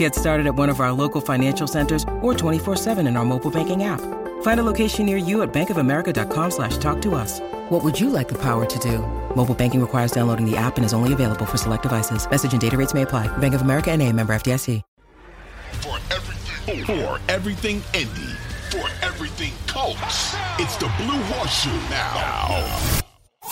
Get started at one of our local financial centers or 24-7 in our mobile banking app. Find a location near you at bankofamerica.com slash talk to us. What would you like the power to do? Mobile banking requires downloading the app and is only available for select devices. Message and data rates may apply. Bank of America and a member FDIC. For everything, for everything Indy, for everything Colts, it's the Blue Horseshoe now. now.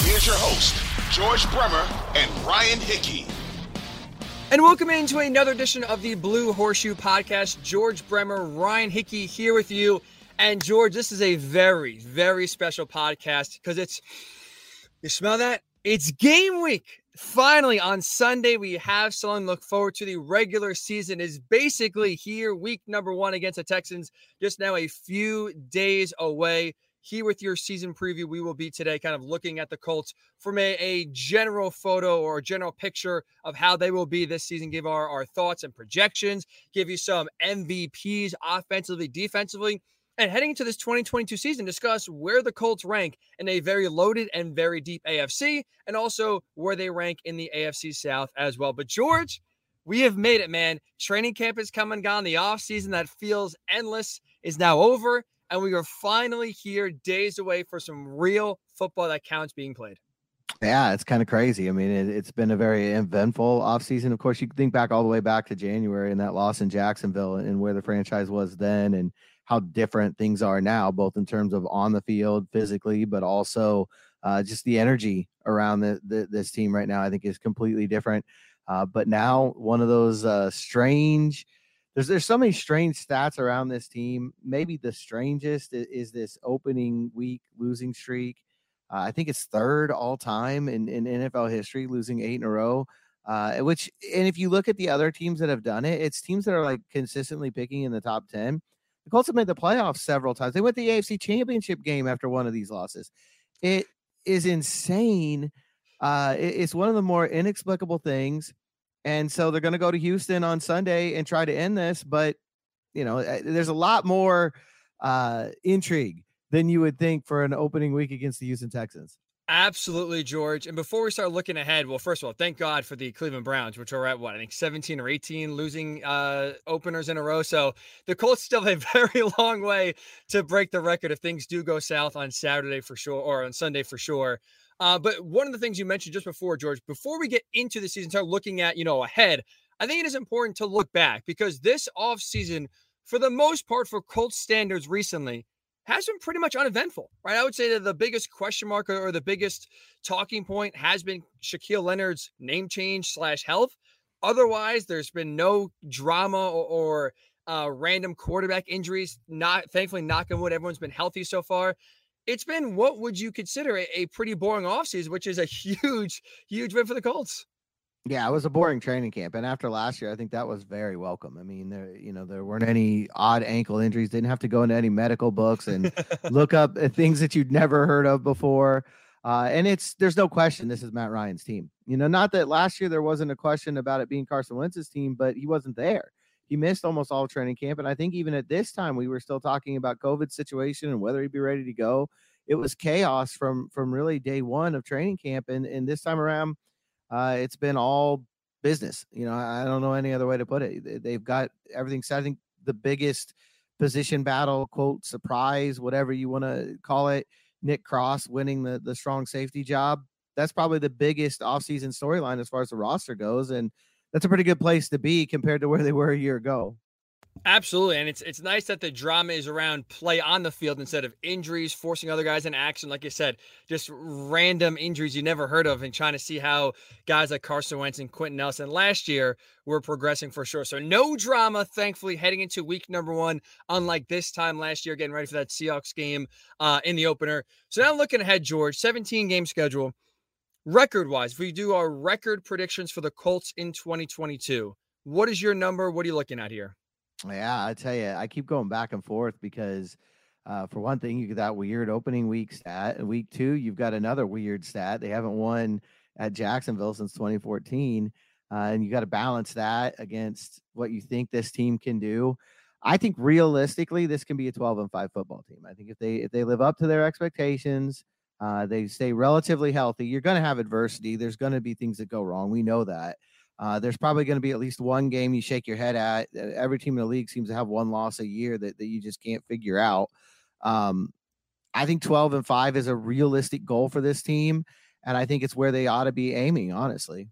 Here's your host, George Bremer and Ryan Hickey. And welcome into another edition of the Blue Horseshoe Podcast. George Bremer, Ryan Hickey here with you. And George, this is a very, very special podcast because it's, you smell that? It's game week. Finally, on Sunday, we have something to look forward to. The regular season is basically here. Week number one against the Texans, just now a few days away here with your season preview. We will be today kind of looking at the Colts from a, a general photo or a general picture of how they will be this season, give our, our thoughts and projections, give you some MVPs offensively, defensively. And heading into this 2022 season, discuss where the Colts rank in a very loaded and very deep AFC, and also where they rank in the AFC South as well. But George, we have made it, man. Training camp is come and gone. The offseason that feels endless is now over and we are finally here days away for some real football that counts being played. Yeah, it's kind of crazy. I mean, it, has been a very eventful offseason. Of course, you think back all the way back to January and that loss in Jacksonville and where the franchise was then and how different things are now, both in terms of on the field physically, but also uh, just the energy around the, the, this team right now, I think is completely different. Uh, but now, one of those uh, strange – there's there's so many strange stats around this team. Maybe the strangest is, is this opening week losing streak. Uh, I think it's third all time in, in NFL history, losing eight in a row. Uh, which, and if you look at the other teams that have done it, it's teams that are like consistently picking in the top 10. The Colts have made the playoffs several times. They went the AFC championship game after one of these losses. It is insane. Uh, it, it's one of the more inexplicable things. And so they're going to go to Houston on Sunday and try to end this. But, you know, eh, there's a lot more uh, intrigue than you would think for an opening week against the Houston Texans. Absolutely, George. And before we start looking ahead, well, first of all, thank God for the Cleveland Browns, which are at what I think 17 or 18 losing uh, openers in a row. So the Colts still have a very long way to break the record if things do go south on Saturday for sure or on Sunday for sure. Uh, but one of the things you mentioned just before, George, before we get into the season, start looking at, you know, ahead, I think it is important to look back because this offseason, for the most part, for Colts standards recently, has been pretty much uneventful, right? I would say that the biggest question mark or the biggest talking point has been Shaquille Leonard's name change slash health. Otherwise, there's been no drama or, or uh, random quarterback injuries. Not thankfully, knock on wood, everyone's been healthy so far it's been what would you consider a, a pretty boring offseason, which is a huge, huge win for the Colts. Yeah, it was a boring training camp, and after last year, I think that was very welcome. I mean, there, you know, there weren't any odd ankle injuries. Didn't have to go into any medical books and look up uh, things that you'd never heard of before. Uh, and it's there's no question this is Matt Ryan's team. You know, not that last year there wasn't a question about it being Carson Wentz's team, but he wasn't there he missed almost all training camp. And I think even at this time, we were still talking about COVID situation and whether he'd be ready to go. It was chaos from from really day one of training camp, and and this time around, uh, it's been all business. You know, I don't know any other way to put it. They've got everything set. I think the biggest position battle, quote surprise, whatever you want to call it. Nick Cross winning the the strong safety job. That's probably the biggest offseason storyline as far as the roster goes, and that's a pretty good place to be compared to where they were a year ago. Absolutely, and it's it's nice that the drama is around play on the field instead of injuries, forcing other guys in action. Like you said, just random injuries you never heard of, and trying to see how guys like Carson Wentz and Quenton Nelson last year were progressing for sure. So no drama, thankfully, heading into week number one. Unlike this time last year, getting ready for that Seahawks game uh, in the opener. So now looking ahead, George, 17 game schedule record wise, if we do our record predictions for the Colts in 2022, what is your number? What are you looking at here? Yeah, I tell you, I keep going back and forth because, uh, for one thing, you get that weird opening week stat. Week two, you've got another weird stat. They haven't won at Jacksonville since 2014. Uh, and you got to balance that against what you think this team can do. I think realistically, this can be a 12 and 5 football team. I think if they if they live up to their expectations, uh, they stay relatively healthy. You're going to have adversity. There's going to be things that go wrong. We know that. Uh, there's probably going to be at least one game you shake your head at. Every team in the league seems to have one loss a year that, that you just can't figure out. Um, I think 12 and 5 is a realistic goal for this team. And I think it's where they ought to be aiming, honestly.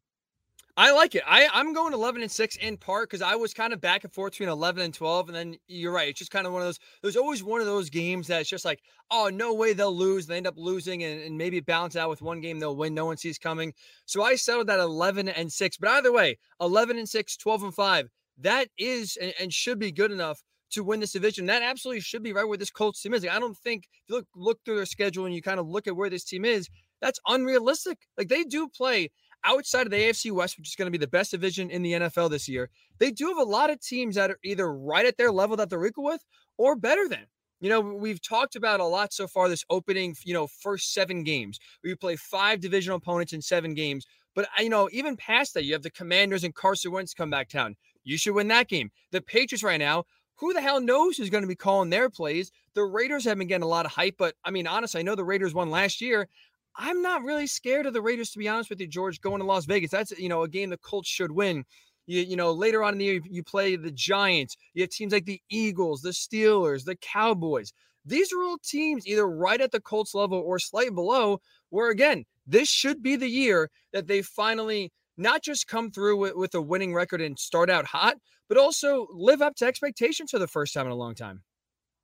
I like it. I, I'm going 11 and 6 in part because I was kind of back and forth between 11 and 12. And then you're right. It's just kind of one of those, there's always one of those games that's just like, oh, no way they'll lose. They end up losing and, and maybe balance out with one game they'll win. No one sees coming. So I settled at 11 and 6. But either way, 11 and 6, 12 and 5, that is and, and should be good enough to win this division. That absolutely should be right where this Colts team is. Like, I don't think if you look look through their schedule and you kind of look at where this team is, that's unrealistic. Like they do play outside of the AFC West, which is going to be the best division in the NFL this year, they do have a lot of teams that are either right at their level that they're equal with or better than. You know, we've talked about a lot so far this opening, you know, first seven games. We play five divisional opponents in seven games. But, uh, you know, even past that, you have the Commanders and Carson Wentz come back town. You should win that game. The Patriots right now, who the hell knows who's going to be calling their plays? The Raiders have been getting a lot of hype, but I mean, honestly, I know the Raiders won last year. I'm not really scared of the Raiders, to be honest with you, George, going to Las Vegas. That's, you know, a game the Colts should win. You, you know, later on in the year, you play the Giants. You have teams like the Eagles, the Steelers, the Cowboys. These are all teams either right at the Colts level or slightly below, where again, this should be the year that they finally not just come through with, with a winning record and start out hot, but also live up to expectations for the first time in a long time.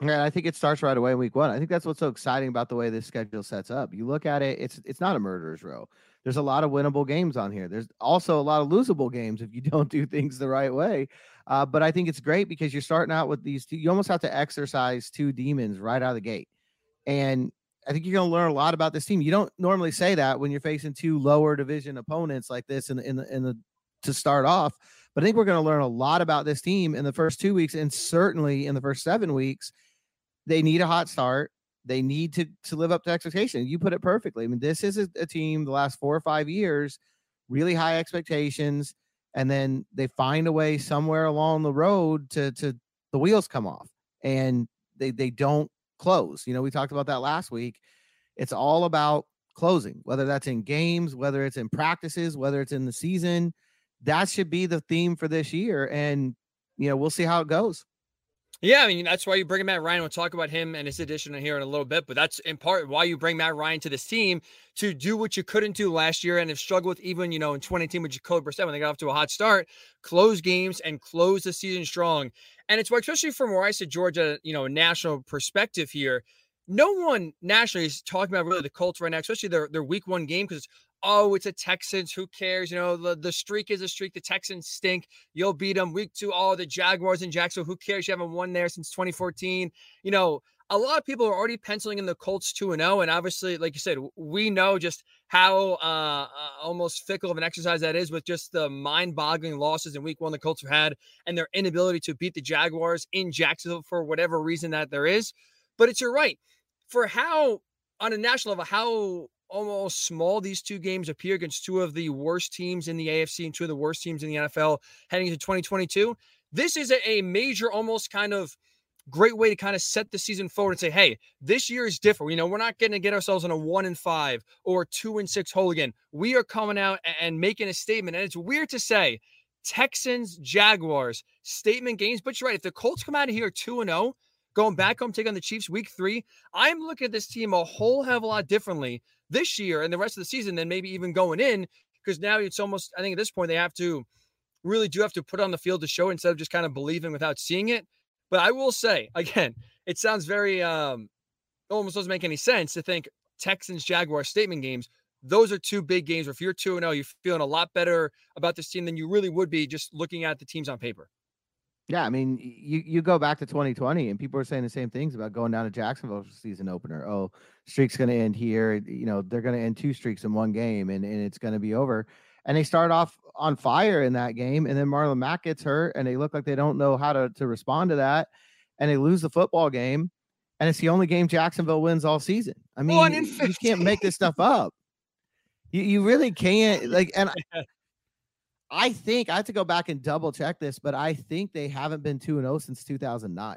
Yeah, I think it starts right away in week one. I think that's what's so exciting about the way this schedule sets up. You look at it, it's it's not a murderer's row. There's a lot of winnable games on here. There's also a lot of losable games if you don't do things the right way. Uh, but I think it's great because you're starting out with these two, you almost have to exercise two demons right out of the gate. And I think you're going to learn a lot about this team. You don't normally say that when you're facing two lower division opponents like this in in the, in the to start off. But I think we're going to learn a lot about this team in the first two weeks and certainly in the first seven weeks they need a hot start. They need to to live up to expectation. You put it perfectly. I mean, this is a, a team the last four or five years, really high expectations, and then they find a way somewhere along the road to to the wheels come off and they they don't close. You know, we talked about that last week. It's all about closing, whether that's in games, whether it's in practices, whether it's in the season. That should be the theme for this year. And, you know, we'll see how it goes. Yeah, I mean that's why you bring Matt Ryan. We'll talk about him and his addition here in a little bit, but that's in part why you bring Matt Ryan to this team to do what you couldn't do last year and have struggled with even you know in 2018 with Jacoby Brissett when they got off to a hot start, close games and close the season strong. And it's why, especially from where I sit, Georgia, you know, national perspective here, no one nationally is talking about really the Colts right now, especially their their week one game because oh, it's a Texans. Who cares? You know, the, the streak is a streak. The Texans stink. You'll beat them. Week two, oh, the Jaguars in Jacksonville. Who cares? You haven't won there since 2014. You know, a lot of people are already penciling in the Colts 2 and 0. And obviously, like you said, we know just how uh, uh, almost fickle of an exercise that is with just the mind boggling losses in week one the Colts have had and their inability to beat the Jaguars in Jacksonville for whatever reason that there is. But it's you're right. For how, on a national level, how almost small these two games appear against two of the worst teams in the AFC and two of the worst teams in the NFL heading into 2022. This is a, major, almost kind of great way to kind of set the season forward and say, hey, this year is different. You know, we're not going to get ourselves in a one and five or two and six hole again. We are coming out and making a statement. And it's weird to say Texans, Jaguars, statement games, but you're right. If the Colts come out of here 2 and 0, going back home, taking on the Chiefs week three, I'm looking at this team a whole hell of a lot differently this year and the rest of the season than maybe even going in because now it's almost I think at this point they have to really do have to put on the field to show instead of just kind of believing without seeing it. But I will say again, it sounds very um almost doesn't make any sense to think Texans Jaguars statement games. Those are two big games. If you're two and zero, oh, you're feeling a lot better about this team than you really would be just looking at the teams on paper. Yeah, I mean, you you go back to 2020, and people are saying the same things about going down to Jacksonville season opener. Oh, streak's going to end here. You know, they're going to end two streaks in one game, and and it's going to be over. and they start off on fire in that game, and then Marlon Mack gets hurt, and they look like they don't know how to to respond to that, and they lose the football game, and it's the only game Jacksonville wins all season. I mean, you can't make this stuff up. You you really can't like, and. I think I have to go back and double check this, but I think they haven't been 2 0 since 2009.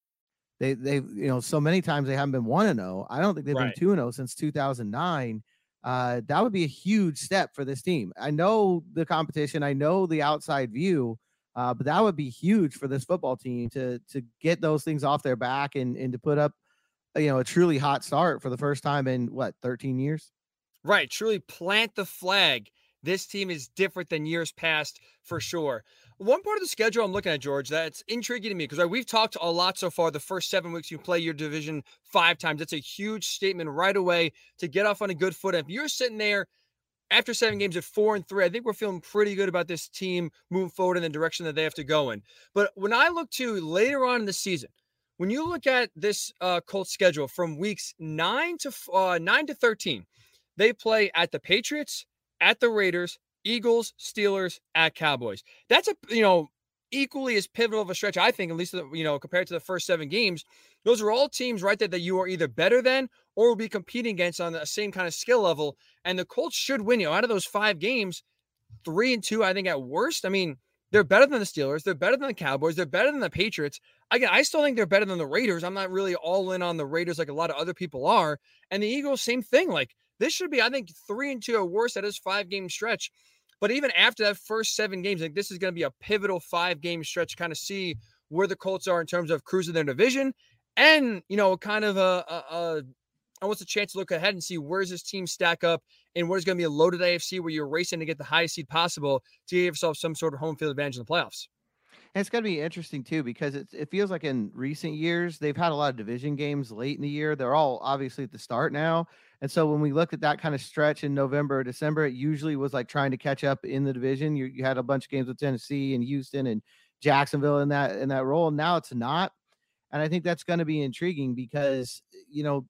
They they you know so many times they haven't been one and zero. I don't think they've right. been two and zero since 2009. Uh, that would be a huge step for this team. I know the competition. I know the outside view. Uh, but that would be huge for this football team to to get those things off their back and and to put up you know a truly hot start for the first time in what 13 years right truly plant the flag this team is different than years past for sure one part of the schedule I'm looking at, George, that's intriguing to me because we've talked a lot so far. The first seven weeks you play your division five times. That's a huge statement right away to get off on a good foot. if you're sitting there after seven games at four and three, I think we're feeling pretty good about this team moving forward in the direction that they have to go in. But when I look to later on in the season, when you look at this uh, Colts schedule from weeks nine to uh, nine to thirteen, they play at the Patriots, at the Raiders, Eagles, Steelers, at Cowboys. That's a you know equally as pivotal of a stretch, I think, at least uh, you know compared to the first seven games. Those are all teams right there that you are either better than or will be competing against on the same kind of skill level. And the Colts should win. You know, out of those five games, three and two, I think at worst. I mean, they're better than the Steelers. They're better than the Cowboys. They're better than the Patriots. Again, I still think they're better than the Raiders. I'm not really all in on the Raiders like a lot of other people are. And the Eagles, same thing. Like this should be, I think, three and two at worst at his five game stretch. But even after that first seven games, like this is going to be a pivotal five game stretch, kind of see where the Colts are in terms of cruising their division, and you know, kind of a, a, a almost a chance to look ahead and see where's this team stack up and where's going to be a loaded AFC where you're racing to get the highest seed possible to give yourself some sort of home field advantage in the playoffs. And it's going to be interesting too because it feels like in recent years they've had a lot of division games late in the year. They're all obviously at the start now, and so when we looked at that kind of stretch in November or December, it usually was like trying to catch up in the division. You, you had a bunch of games with Tennessee and Houston and Jacksonville in that in that role. Now it's not, and I think that's going to be intriguing because you know,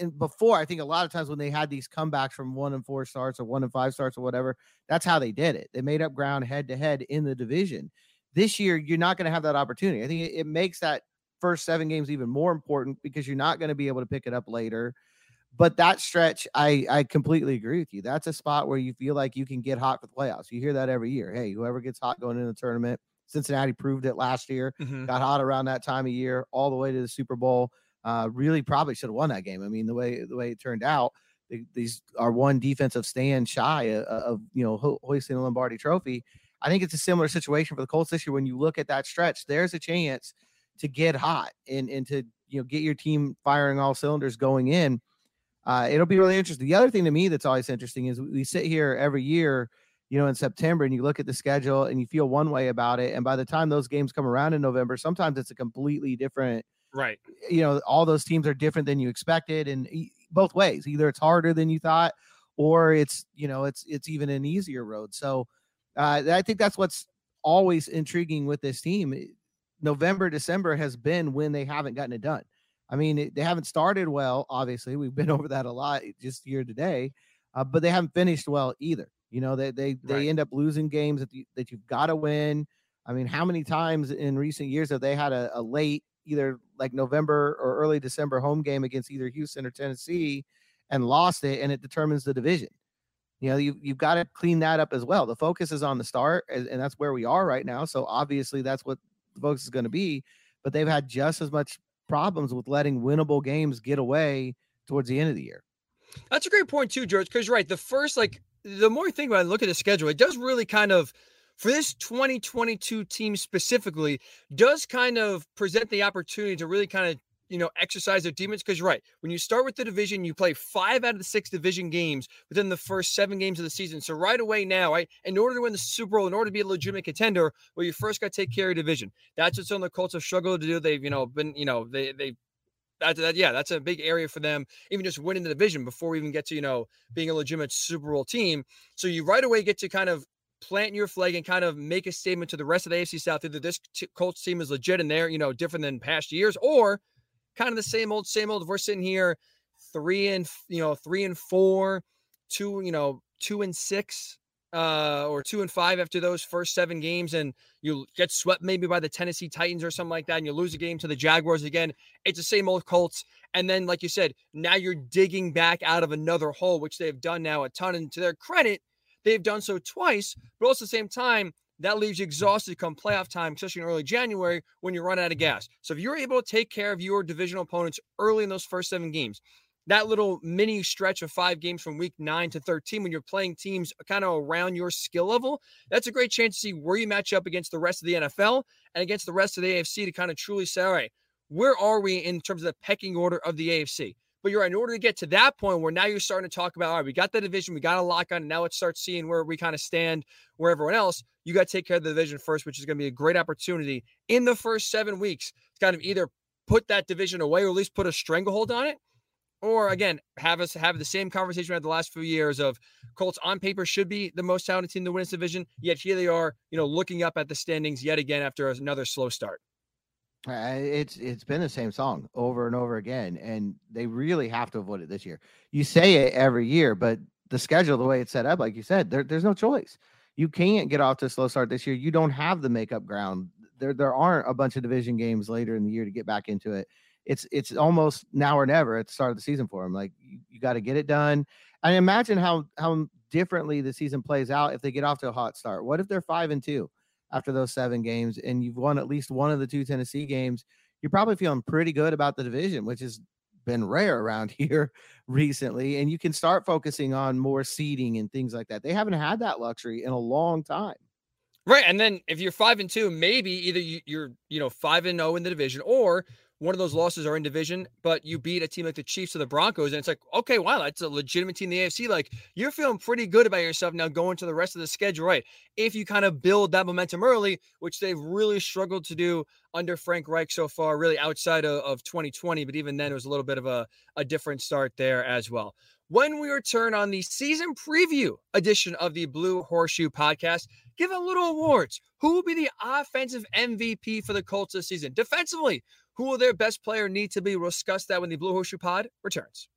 and before I think a lot of times when they had these comebacks from one and four starts or one and five starts or whatever, that's how they did it. They made up ground head to head in the division. This year, you're not going to have that opportunity. I think it, it makes that first seven games even more important because you're not going to be able to pick it up later but that stretch, I I completely agree with you. That's a spot where you feel like you can get hot for the playoffs. You hear that every year. Hey, whoever gets hot going into the tournament, Cincinnati proved it last year. Mm-hmm. Got hot around that time of year, all the way to the Super Bowl. Uh, really, probably should have won that game. I mean, the way the way it turned out, they, these are one defensive stand shy of, of you know ho- hoisting the Lombardi Trophy. I think it's a similar situation for the Colts this year. When you look at that stretch, there's a chance to get hot and and to you know get your team firing all cylinders going in uh, it'll be really interesting. The other thing to me that's always interesting is we sit here every year, you know, in September, and you look at the schedule and you feel one way about it, and by the time those games come around in November, sometimes it's a completely different. Right. You know, all those teams are different than you expected, and both ways. Either it's harder than you thought, or it's you know it's it's even an easier road. So uh, I think that's what's always intriguing with this team. November, December has been when they haven't gotten it done. I mean, they haven't started well. Obviously, we've been over that a lot just here today, uh, but they haven't finished well either. You know, they they they right. end up losing games that you, that you've got to win. I mean, how many times in recent years have they had a, a late, either like November or early December home game against either Houston or Tennessee, and lost it, and it determines the division. You know, you you've got to clean that up as well. The focus is on the start, and, and that's where we are right now. So obviously, that's what the focus is going to be. But they've had just as much problems with letting winnable games get away towards the end of the year. That's a great point too, George. Because you're right, the first like the more you think about it, look at the schedule, it does really kind of for this 2022 team specifically does kind of present the opportunity to really kind of you know, exercise their demons. Because you're right, when you start with the division, you play five out of the six division games within the first seven games of the season. So right away now, right, in order to win the Super Bowl, in order to be a legitimate contender, well, you first got to take care of division. That's what some of the Colts have struggled to do. They've, you know, been, you know, they they that, that, yeah, that's a big area for them. Even just winning the division before we even get to you know being a legitimate Super Bowl team. So you right away get to kind of plant your flag and kind of make a statement to the rest of the AFC South either this t- Colts team is legit and they're you know different than past years, or kind of the same old, same old. We're sitting here three and you know three and four, two you know two and six uh, or two and five after those first seven games, and you get swept maybe by the Tennessee Titans or something like that, and you lose a game to the Jaguars again. It's the same old Colts. And then, like you said, now you're digging back out of another hole, which they've done now a ton. And to their credit, they've done so twice, but also at the same time, that leaves you exhausted come playoff time, especially in early January when you run out of gas. So if you're able to take care of your divisional opponents early in those first seven games, that little mini stretch of five games from week nine to 13 when you're playing teams kind of around your skill level, that's a great chance to see where you match up against the rest of the NFL and against the rest of the AFC to kind of truly say, all right, where are we in terms of the pecking order of the AFC? But you're in order to get to that point where now you're starting to talk about, all right, we got the division, we got a lock on, and now let's start seeing where we kind of stand where everyone else. You got to take care of the division first, which is going to be a great opportunity in the first seven weeks to kind of either put that division away or at least put a stranglehold on it or again, have us have the same conversation we had the last few years of Colts on paper should be the most talented team to win this division. Yet here they are, you know, looking up at the standings yet again after another slow start. It's it's been the same song over and over again, and they really have to avoid it this year. You say it every year, but the schedule, the way it's set up, like you said, there, there's no choice. You can't get off to a slow start this year. You don't have the makeup ground. There there aren't a bunch of division games later in the year to get back into it it's it's almost now or never at the start of the season for them. Like you, you got to get it done. And imagine how how differently the season plays out if they get off to a hot start. What if they're five and two after those seven games and you've won at least one of the two Tennessee games? You're probably feeling pretty good about the division, which has been rare around here recently. And you can start focusing on more seeding and things like that. They haven't had that luxury in a long time. Right. And then if you're five and two, maybe either you, are you know, five and oh in the division, or one of those losses are in division, but you beat a team like the Chiefs or the Broncos, and it's like, okay, wow, that's a legitimate team in the AFC. Like you're feeling pretty good about yourself now going to the rest of the schedule, right? If you kind of build that momentum early, which they've really struggled to do under Frank Reich so far, really outside of, of 2020, but even then it was a little bit of a, a different start there as well. When we return on the season preview edition of the Blue Horseshoe podcast, give a little awards. Who will be the offensive MVP for the Colts this season? Defensively, who will their best player need to be? We'll discuss that when the Blue Horseshoe Pod returns.